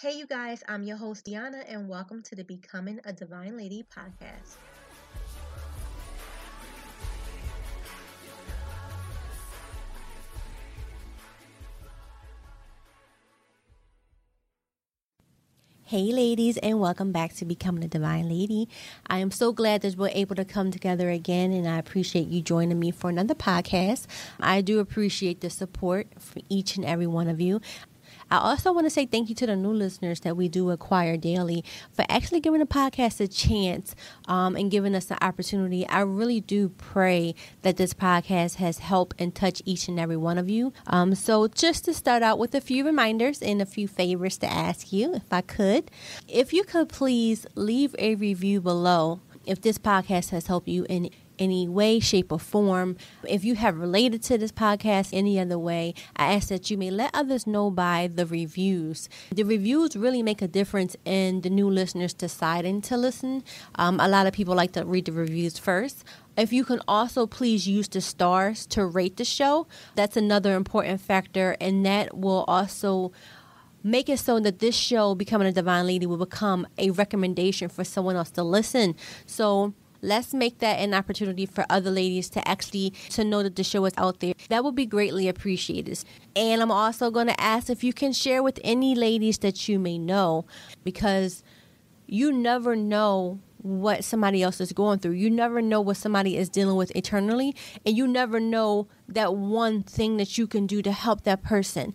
Hey, you guys, I'm your host, Deanna, and welcome to the Becoming a Divine Lady podcast. Hey, ladies, and welcome back to Becoming a Divine Lady. I am so glad that we're able to come together again, and I appreciate you joining me for another podcast. I do appreciate the support from each and every one of you. I also want to say thank you to the new listeners that we do acquire daily for actually giving the podcast a chance um, and giving us the opportunity. I really do pray that this podcast has helped and touched each and every one of you. Um, so, just to start out with a few reminders and a few favors to ask you, if I could, if you could please leave a review below if this podcast has helped you in any way, shape, or form. If you have related to this podcast any other way, I ask that you may let others know by the reviews. The reviews really make a difference in the new listeners deciding to listen. Um, a lot of people like to read the reviews first. If you can also please use the stars to rate the show, that's another important factor, and that will also make it so that this show, Becoming a Divine Lady, will become a recommendation for someone else to listen. So let's make that an opportunity for other ladies to actually to know that the show is out there that would be greatly appreciated and i'm also going to ask if you can share with any ladies that you may know because you never know what somebody else is going through. You never know what somebody is dealing with eternally, and you never know that one thing that you can do to help that person.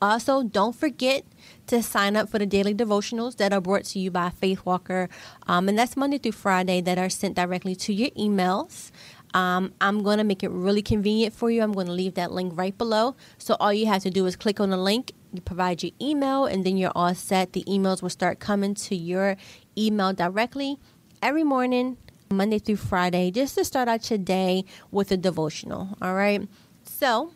Also, don't forget to sign up for the daily devotionals that are brought to you by Faith Walker. Um, and that's Monday through Friday that are sent directly to your emails. Um, I'm going to make it really convenient for you. I'm going to leave that link right below. So all you have to do is click on the link, you provide your email, and then you're all set. The emails will start coming to your email directly every morning, Monday through Friday, just to start out your day with a devotional. All right. So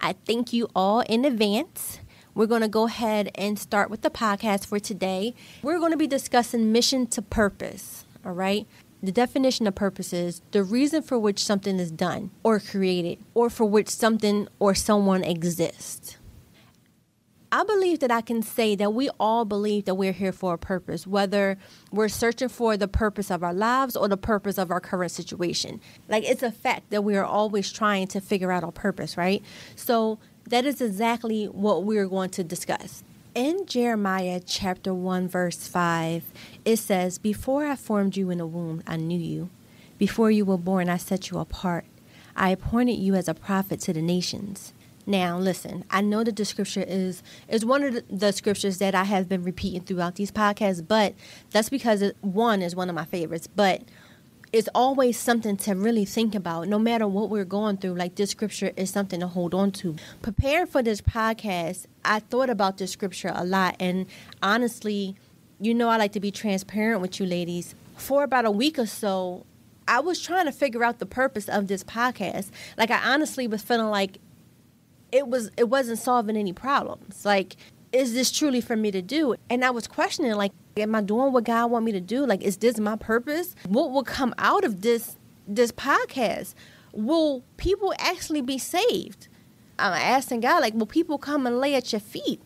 I thank you all in advance. We're going to go ahead and start with the podcast for today. We're going to be discussing mission to purpose, all right? The definition of purpose is the reason for which something is done or created, or for which something or someone exists. I believe that I can say that we all believe that we're here for a purpose, whether we're searching for the purpose of our lives or the purpose of our current situation. Like it's a fact that we are always trying to figure out our purpose, right? So that is exactly what we're going to discuss. In Jeremiah chapter 1, verse 5, it says, Before I formed you in the womb, I knew you. Before you were born, I set you apart. I appointed you as a prophet to the nations. Now, listen, I know that the scripture is is one of the scriptures that I have been repeating throughout these podcasts, but that's because it, one is one of my favorites. But it's always something to really think about no matter what we're going through like this scripture is something to hold on to. Preparing for this podcast i thought about this scripture a lot and honestly you know i like to be transparent with you ladies. For about a week or so i was trying to figure out the purpose of this podcast. Like i honestly was feeling like it was it wasn't solving any problems. Like is this truly for me to do and i was questioning like Am I doing what God want me to do? Like, is this my purpose? What will come out of this this podcast? Will people actually be saved? I'm asking God, like, will people come and lay at your feet?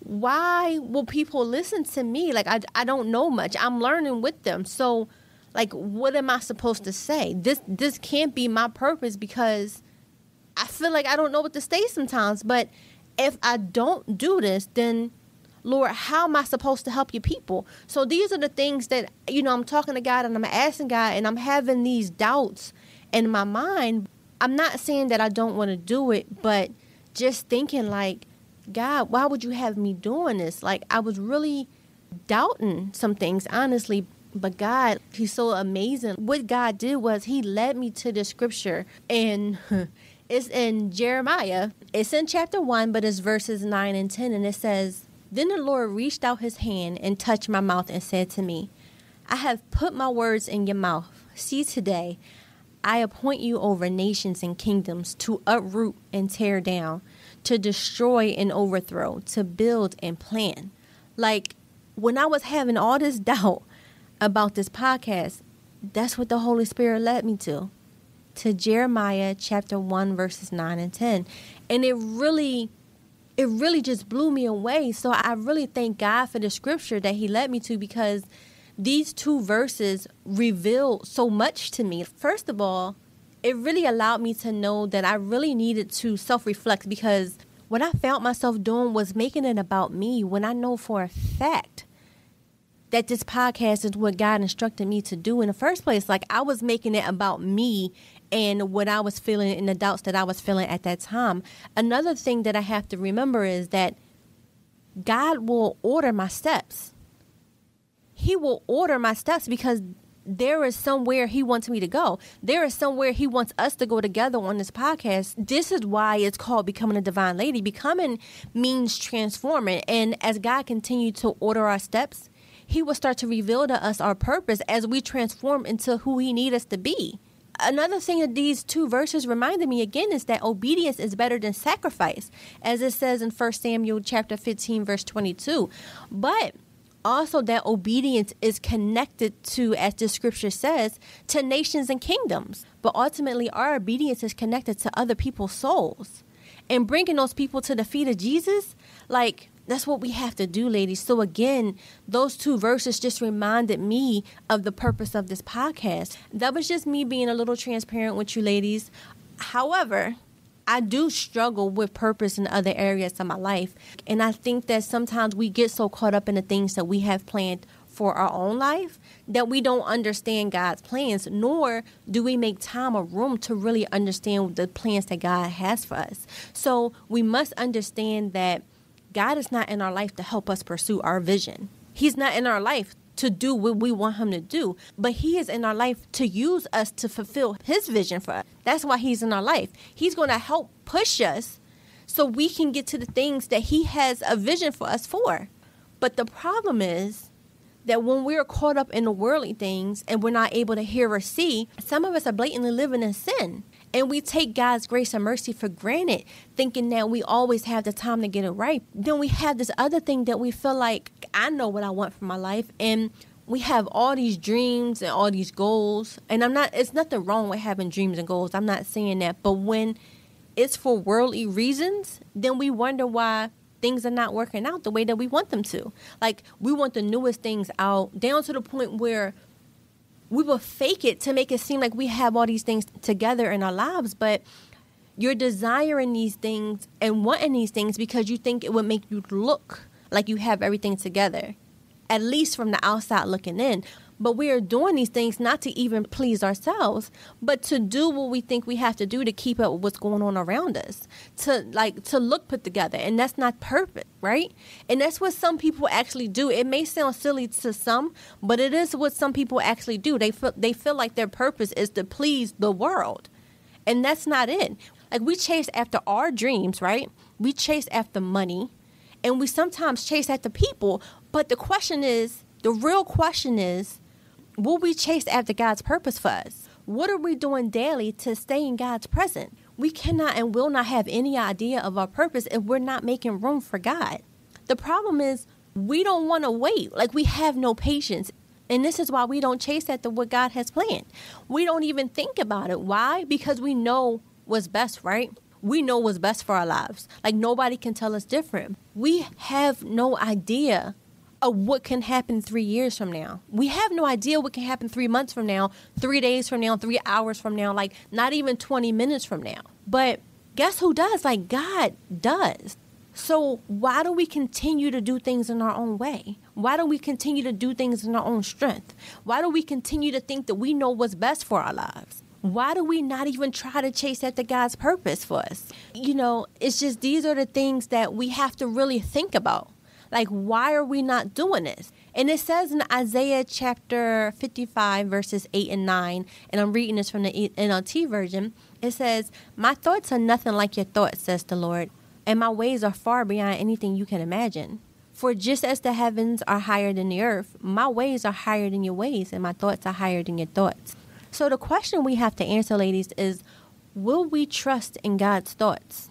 Why will people listen to me? Like, I, I don't know much. I'm learning with them. So, like, what am I supposed to say? This this can't be my purpose because I feel like I don't know what to say sometimes. But if I don't do this, then Lord, how am I supposed to help your people? So these are the things that, you know, I'm talking to God and I'm asking God and I'm having these doubts in my mind. I'm not saying that I don't want to do it, but just thinking like, God, why would you have me doing this? Like I was really doubting some things, honestly. But God, He's so amazing. What God did was He led me to the scripture and it's in Jeremiah. It's in chapter 1, but it's verses 9 and 10. And it says, then the Lord reached out his hand and touched my mouth and said to me, I have put my words in your mouth. See today, I appoint you over nations and kingdoms to uproot and tear down, to destroy and overthrow, to build and plan. Like when I was having all this doubt about this podcast, that's what the Holy Spirit led me to. To Jeremiah chapter 1, verses 9 and 10. And it really it really just blew me away. So I really thank God for the scripture that He led me to because these two verses reveal so much to me. First of all, it really allowed me to know that I really needed to self reflect because what I found myself doing was making it about me when I know for a fact that this podcast is what God instructed me to do in the first place. Like I was making it about me and what I was feeling and the doubts that I was feeling at that time. Another thing that I have to remember is that God will order my steps. He will order my steps because there is somewhere he wants me to go. There is somewhere he wants us to go together on this podcast. This is why it's called Becoming a Divine Lady. Becoming means transforming. And as God continues to order our steps, he will start to reveal to us our purpose as we transform into who he needs us to be. Another thing that these two verses reminded me again is that obedience is better than sacrifice, as it says in 1 Samuel chapter 15 verse 22. But also that obedience is connected to, as the scripture says, to nations and kingdoms. But ultimately, our obedience is connected to other people's souls. And bringing those people to the feet of Jesus, like that's what we have to do, ladies. So, again, those two verses just reminded me of the purpose of this podcast. That was just me being a little transparent with you, ladies. However, I do struggle with purpose in other areas of my life. And I think that sometimes we get so caught up in the things that we have planned for our own life that we don't understand God's plans, nor do we make time or room to really understand the plans that God has for us. So we must understand that God is not in our life to help us pursue our vision. He's not in our life to do what we want him to do, but he is in our life to use us to fulfill his vision for us. That's why he's in our life. He's going to help push us so we can get to the things that he has a vision for us for. But the problem is that when we're caught up in the worldly things and we're not able to hear or see, some of us are blatantly living in sin. And we take God's grace and mercy for granted, thinking that we always have the time to get it right. Then we have this other thing that we feel like, I know what I want for my life. And we have all these dreams and all these goals. And I'm not, it's nothing wrong with having dreams and goals. I'm not saying that. But when it's for worldly reasons, then we wonder why things are not working out the way that we want them to. Like, we want the newest things out, down to the point where we will fake it to make it seem like we have all these things together in our lives, but you're desiring these things and wanting these things because you think it would make you look like you have everything together, at least from the outside looking in. But we are doing these things not to even please ourselves, but to do what we think we have to do to keep up with what's going on around us. To like to look put together. And that's not perfect, right? And that's what some people actually do. It may sound silly to some, but it is what some people actually do. They feel they feel like their purpose is to please the world. And that's not it. Like we chase after our dreams, right? We chase after money and we sometimes chase after people. But the question is, the real question is, Will we chase after God's purpose for us? What are we doing daily to stay in God's presence? We cannot and will not have any idea of our purpose if we're not making room for God. The problem is we don't want to wait. Like we have no patience. And this is why we don't chase after what God has planned. We don't even think about it. Why? Because we know what's best, right? We know what's best for our lives. Like nobody can tell us different. We have no idea of what can happen three years from now. We have no idea what can happen three months from now, three days from now, three hours from now, like not even 20 minutes from now. But guess who does? Like God does. So why do we continue to do things in our own way? Why do we continue to do things in our own strength? Why do we continue to think that we know what's best for our lives? Why do we not even try to chase after God's purpose for us? You know, it's just these are the things that we have to really think about like, why are we not doing this? And it says in Isaiah chapter 55, verses 8 and 9, and I'm reading this from the NLT version. It says, My thoughts are nothing like your thoughts, says the Lord, and my ways are far beyond anything you can imagine. For just as the heavens are higher than the earth, my ways are higher than your ways, and my thoughts are higher than your thoughts. So the question we have to answer, ladies, is will we trust in God's thoughts?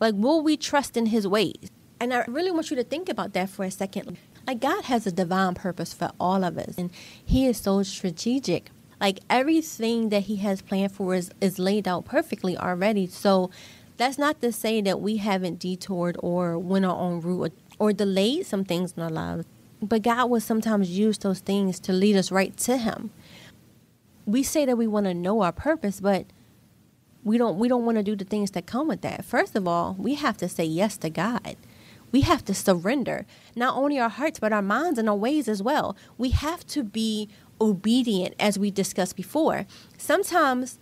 Like, will we trust in His ways? And I really want you to think about that for a second. Like, God has a divine purpose for all of us, and He is so strategic. Like, everything that He has planned for us is laid out perfectly already. So, That's not to say that we haven't detoured or went our own route or, or delayed some things in our lives, but God will sometimes use those things to lead us right to Him. We say that we want to know our purpose, but we don't we don't want to do the things that come with that. First of all, we have to say yes to God. We have to surrender not only our hearts but our minds and our ways as well. We have to be obedient as we discussed before. Sometimes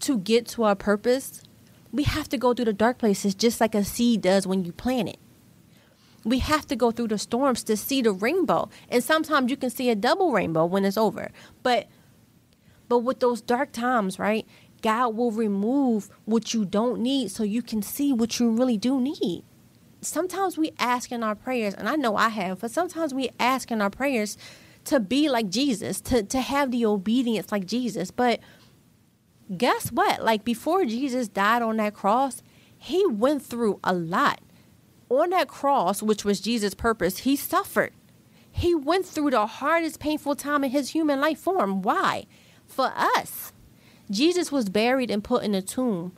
to get to our purpose, we have to go through the dark places just like a seed does when you plant it. We have to go through the storms to see the rainbow. And sometimes you can see a double rainbow when it's over. But but with those dark times, right? God will remove what you don't need so you can see what you really do need. Sometimes we ask in our prayers, and I know I have, but sometimes we ask in our prayers to be like Jesus, to, to have the obedience like Jesus. But guess what? Like before Jesus died on that cross, he went through a lot. On that cross, which was Jesus' purpose, he suffered. He went through the hardest, painful time in his human life form. Why? For us. Jesus was buried and put in a tomb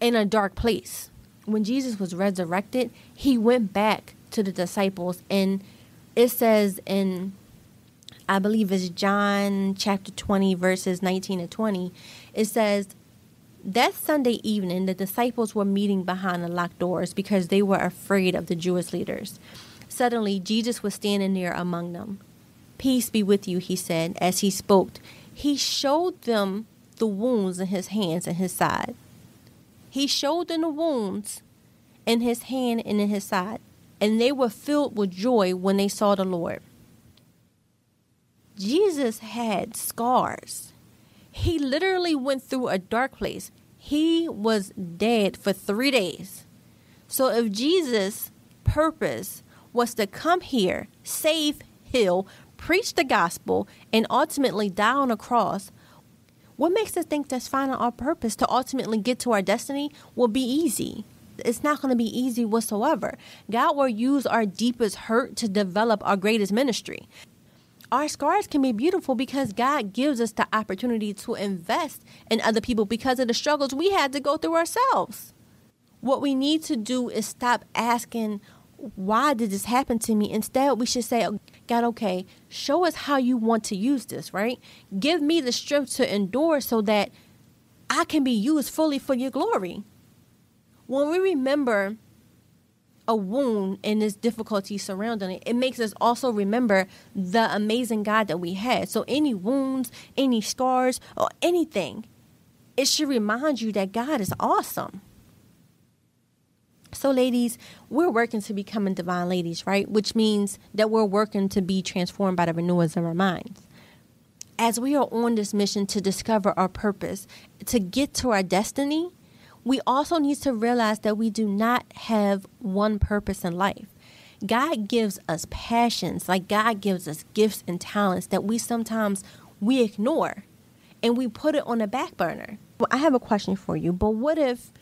in a dark place. When Jesus was resurrected, he went back to the disciples and it says in I believe it's John chapter 20 verses 19 and 20. It says that Sunday evening the disciples were meeting behind the locked doors because they were afraid of the Jewish leaders. Suddenly Jesus was standing there among them. Peace be with you, he said as he spoke. He showed them the wounds in his hands and his side. He showed them the wounds in his hand and in his side, and they were filled with joy when they saw the Lord. Jesus had scars. He literally went through a dark place. He was dead for three days. So if Jesus' purpose was to come here, save, heal, preach the gospel, and ultimately die on a cross, what makes us think that finding our purpose to ultimately get to our destiny will be easy? It's not going to be easy whatsoever. God will use our deepest hurt to develop our greatest ministry. Our scars can be beautiful because God gives us the opportunity to invest in other people because of the struggles we had to go through ourselves. What we need to do is stop asking, why did this happen to me? Instead, we should say, God, okay, show us how you want to use this, right? Give me the strength to endure so that I can be used fully for your glory. When we remember a wound and this difficulty surrounding it, it makes us also remember the amazing God that we had. So, any wounds, any scars, or anything, it should remind you that God is awesome. So, ladies, we're working to becoming divine ladies, right? Which means that we're working to be transformed by the renewals of our minds. As we are on this mission to discover our purpose, to get to our destiny, we also need to realize that we do not have one purpose in life. God gives us passions, like God gives us gifts and talents that we sometimes we ignore and we put it on the back burner. Well, I have a question for you, but what if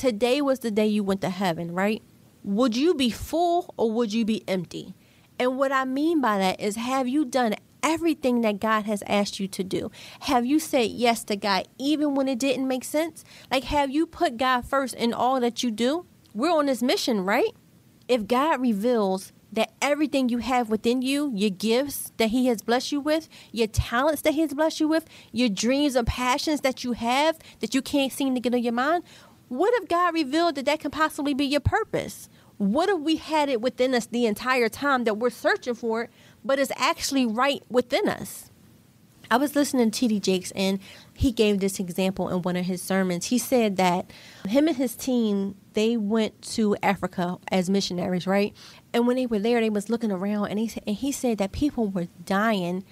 today was the day you went to heaven, right? Would you be full or would you be empty? And what I mean by that is have you done everything that God has asked you to do? Have you said yes to God even when it didn't make sense? Like, have you put God first in all that you do? We're on this mission, right? If God reveals that everything you have within you, your gifts that He has blessed you with, your talents that He has blessed you with, your dreams and passions that you have that you can't seem to get on your mind, what if God revealed that that can possibly be your purpose? What if we had it within us the entire time that we're searching for it, but it's actually right within us? I was listening to T.D. Jakes, and he gave this example in one of his sermons. He said that him and his team they went to Africa as missionaries, right? And when they were there, they was looking around, and he and he said that people were dying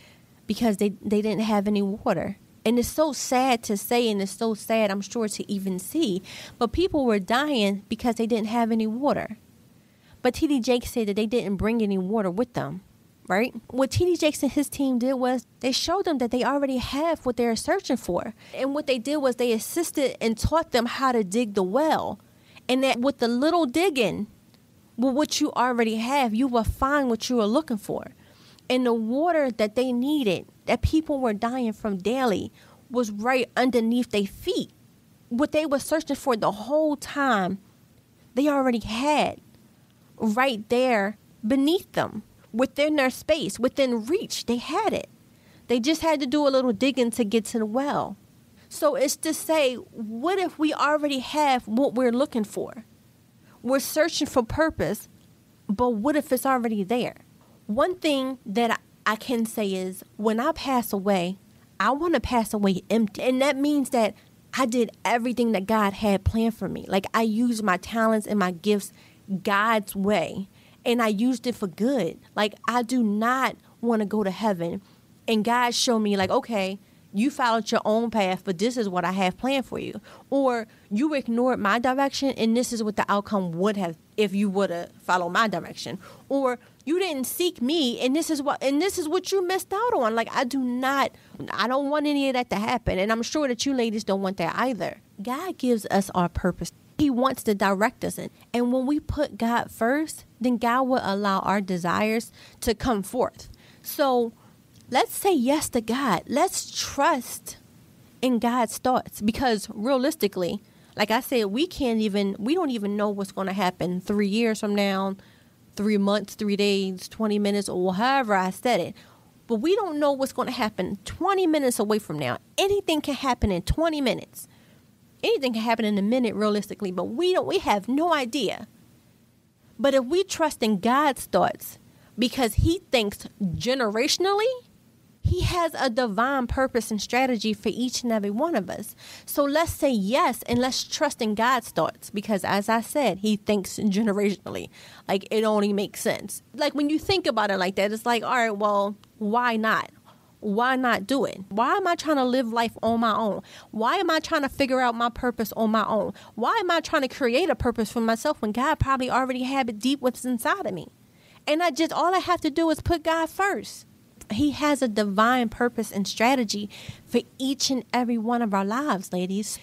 because they they didn't have any water. And it's so sad to say, and it's so sad, I'm sure, to even see. But people were dying because they didn't have any water. But TD Jakes said that they didn't bring any water with them, right? What TD Jakes and his team did was they showed them that they already have what they're searching for. And what they did was they assisted and taught them how to dig the well. And that with the little digging, with what you already have, you will find what you are looking for. And the water that they needed that people were dying from daily was right underneath their feet. What they were searching for the whole time they already had right there beneath them, within their space, within reach. They had it. They just had to do a little digging to get to the well. So it's to say, what if we already have what we're looking for? We're searching for purpose, but what if it's already there? One thing that I can say is when I pass away, I want to pass away empty. And that means that I did everything that God had planned for me. Like I used my talents and my gifts God's way and I used it for good. Like I do not want to go to heaven and God show me like, okay, you followed your own path, but this is what I have planned for you. Or you ignored my direction and this is what the outcome would have if you would have followed my direction. Or you didn't seek me and this is what and this is what you missed out on. Like I do not I don't want any of that to happen. And I'm sure that you ladies don't want that either. God gives us our purpose. He wants to direct us in. And when we put God first, then God will allow our desires to come forth. So let's say yes to God. Let's trust in God's thoughts because realistically, like I said, we can't even, we don't even know what's going to happen three years from now, three months, three days, 20 minutes, or however I said it. But we don't know what's going to happen 20 minutes away from now. Anything can happen in 20 minutes. Anything can happen in a minute, realistically, but we don't, we have no idea. But if we trust in God's thoughts, because He thinks generationally, he has a divine purpose and strategy for each and every one of us. So let's say yes and let's trust in God's thoughts because, as I said, He thinks generationally. Like it only makes sense. Like when you think about it like that, it's like, all right, well, why not? Why not do it? Why am I trying to live life on my own? Why am I trying to figure out my purpose on my own? Why am I trying to create a purpose for myself when God probably already had it deep what's inside of me? And I just, all I have to do is put God first. He has a divine purpose and strategy for each and every one of our lives, ladies.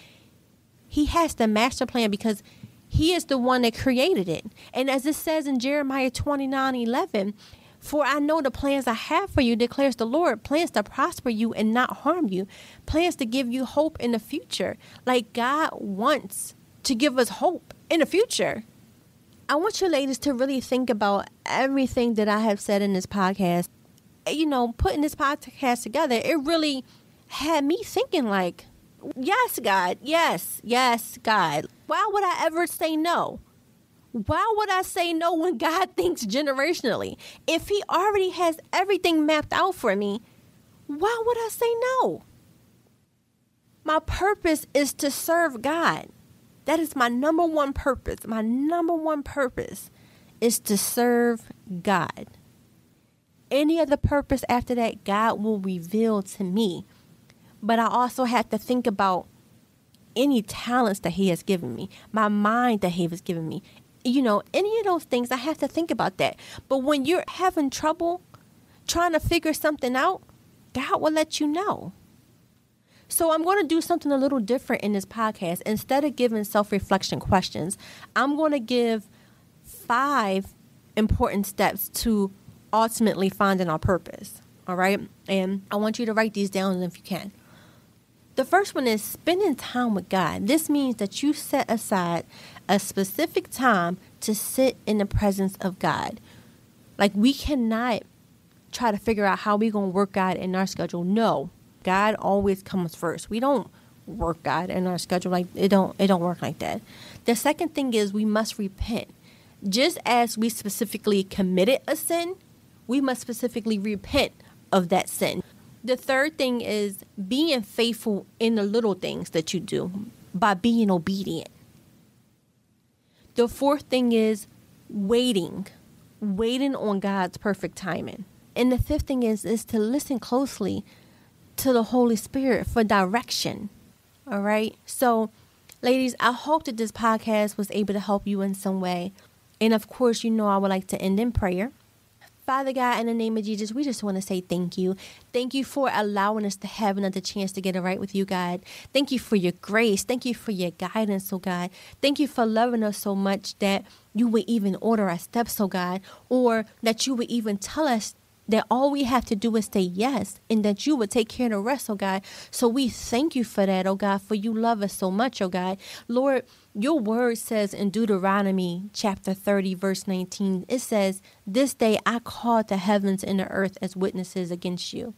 He has the master plan because he is the one that created it. And as it says in Jeremiah 29 11, for I know the plans I have for you, declares the Lord plans to prosper you and not harm you, plans to give you hope in the future. Like God wants to give us hope in the future. I want you ladies to really think about everything that I have said in this podcast you know, putting this podcast together, it really had me thinking like, yes, God, yes, yes, God. Why would I ever say no? Why would I say no when God thinks generationally? If He already has everything mapped out for me, why would I say no? My purpose is to serve God. That is my number one purpose. My number one purpose is to serve God any other purpose after that, God will reveal to me. But I also have to think about any talents that He has given me, my mind that He has given me. You know, any of those things, I have to think about that. But when you're having trouble trying to figure something out, God will let you know. So I'm going to do something a little different in this podcast. Instead of giving self reflection questions, I'm going to give five important steps to ultimately finding our purpose. All right. And I want you to write these down if you can. The first one is spending time with God. This means that you set aside a specific time to sit in the presence of God. Like we cannot try to figure out how we're going to work God in our schedule. No. God always comes first. We don't work God in our schedule like it don't it don't work like that. The second thing is we must repent. Just as we specifically committed a sin, we must specifically repent of that sin. The third thing is being faithful in the little things that you do by being obedient. The fourth thing is waiting, waiting on God's perfect timing. And the fifth thing is is to listen closely to the Holy Spirit for direction. All right? So, ladies, I hope that this podcast was able to help you in some way. And of course, you know I would like to end in prayer. Father God, in the name of Jesus, we just want to say thank you. Thank you for allowing us to have another chance to get it right with you, God. Thank you for your grace. Thank you for your guidance, oh God. Thank you for loving us so much that you would even order our steps, oh God, or that you would even tell us that all we have to do is say yes and that you would take care of the rest, oh God. So we thank you for that, oh God, for you love us so much, oh God. Lord, your word says in Deuteronomy chapter 30, verse 19, it says, This day I called the heavens and the earth as witnesses against you,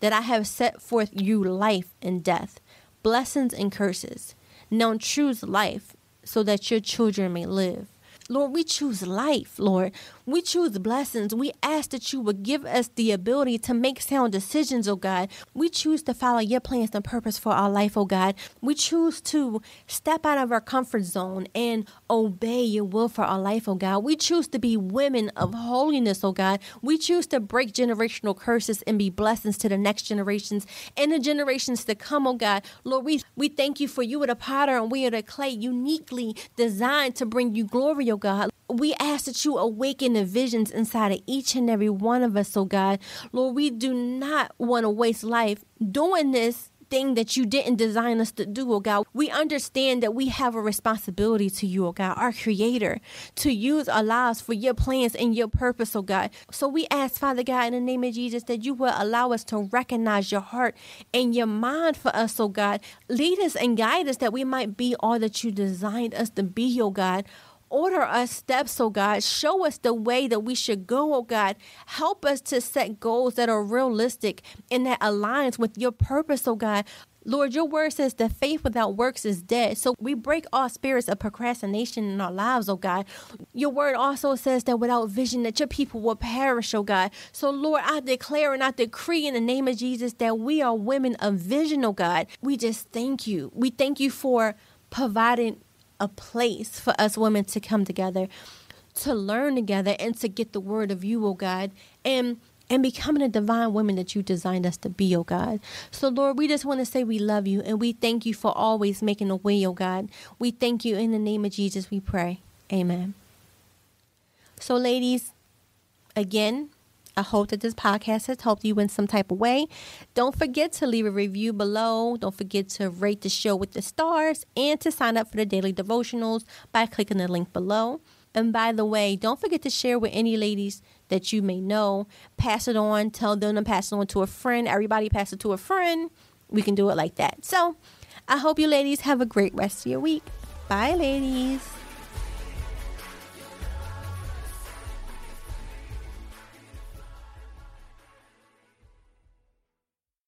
that I have set forth you life and death, blessings and curses. Now choose life so that your children may live. Lord, we choose life, Lord. We choose blessings. We ask that you would give us the ability to make sound decisions, oh God. We choose to follow your plans and purpose for our life, oh God. We choose to step out of our comfort zone and obey your will for our life, oh God. We choose to be women of holiness, oh God. We choose to break generational curses and be blessings to the next generations and the generations to come, oh God. Lord, we, we thank you for you are the potter and we are the clay, uniquely designed to bring you glory, oh God we ask that you awaken the visions inside of each and every one of us, oh God. Lord, we do not want to waste life doing this thing that you didn't design us to do, oh God. We understand that we have a responsibility to you, oh God, our creator, to use our lives for your plans and your purpose, oh God. So we ask, Father God, in the name of Jesus, that you will allow us to recognize your heart and your mind for us, oh God. Lead us and guide us that we might be all that you designed us to be, oh God. Order our steps, oh God. Show us the way that we should go, oh God. Help us to set goals that are realistic and that aligns with your purpose, oh God. Lord, your word says that faith without works is dead. So we break all spirits of procrastination in our lives, oh God. Your word also says that without vision that your people will perish, oh God. So Lord, I declare and I decree in the name of Jesus that we are women of vision, oh God. We just thank you. We thank you for providing a place for us women to come together, to learn together, and to get the word of you, oh God, and and becoming a divine woman that you designed us to be, oh God. So, Lord, we just want to say we love you and we thank you for always making a way, oh God. We thank you in the name of Jesus, we pray. Amen. So, ladies, again, I hope that this podcast has helped you in some type of way. Don't forget to leave a review below. Don't forget to rate the show with the stars and to sign up for the daily devotionals by clicking the link below. And by the way, don't forget to share with any ladies that you may know. Pass it on, tell them to pass it on to a friend. Everybody pass it to a friend. We can do it like that. So I hope you ladies have a great rest of your week. Bye, ladies.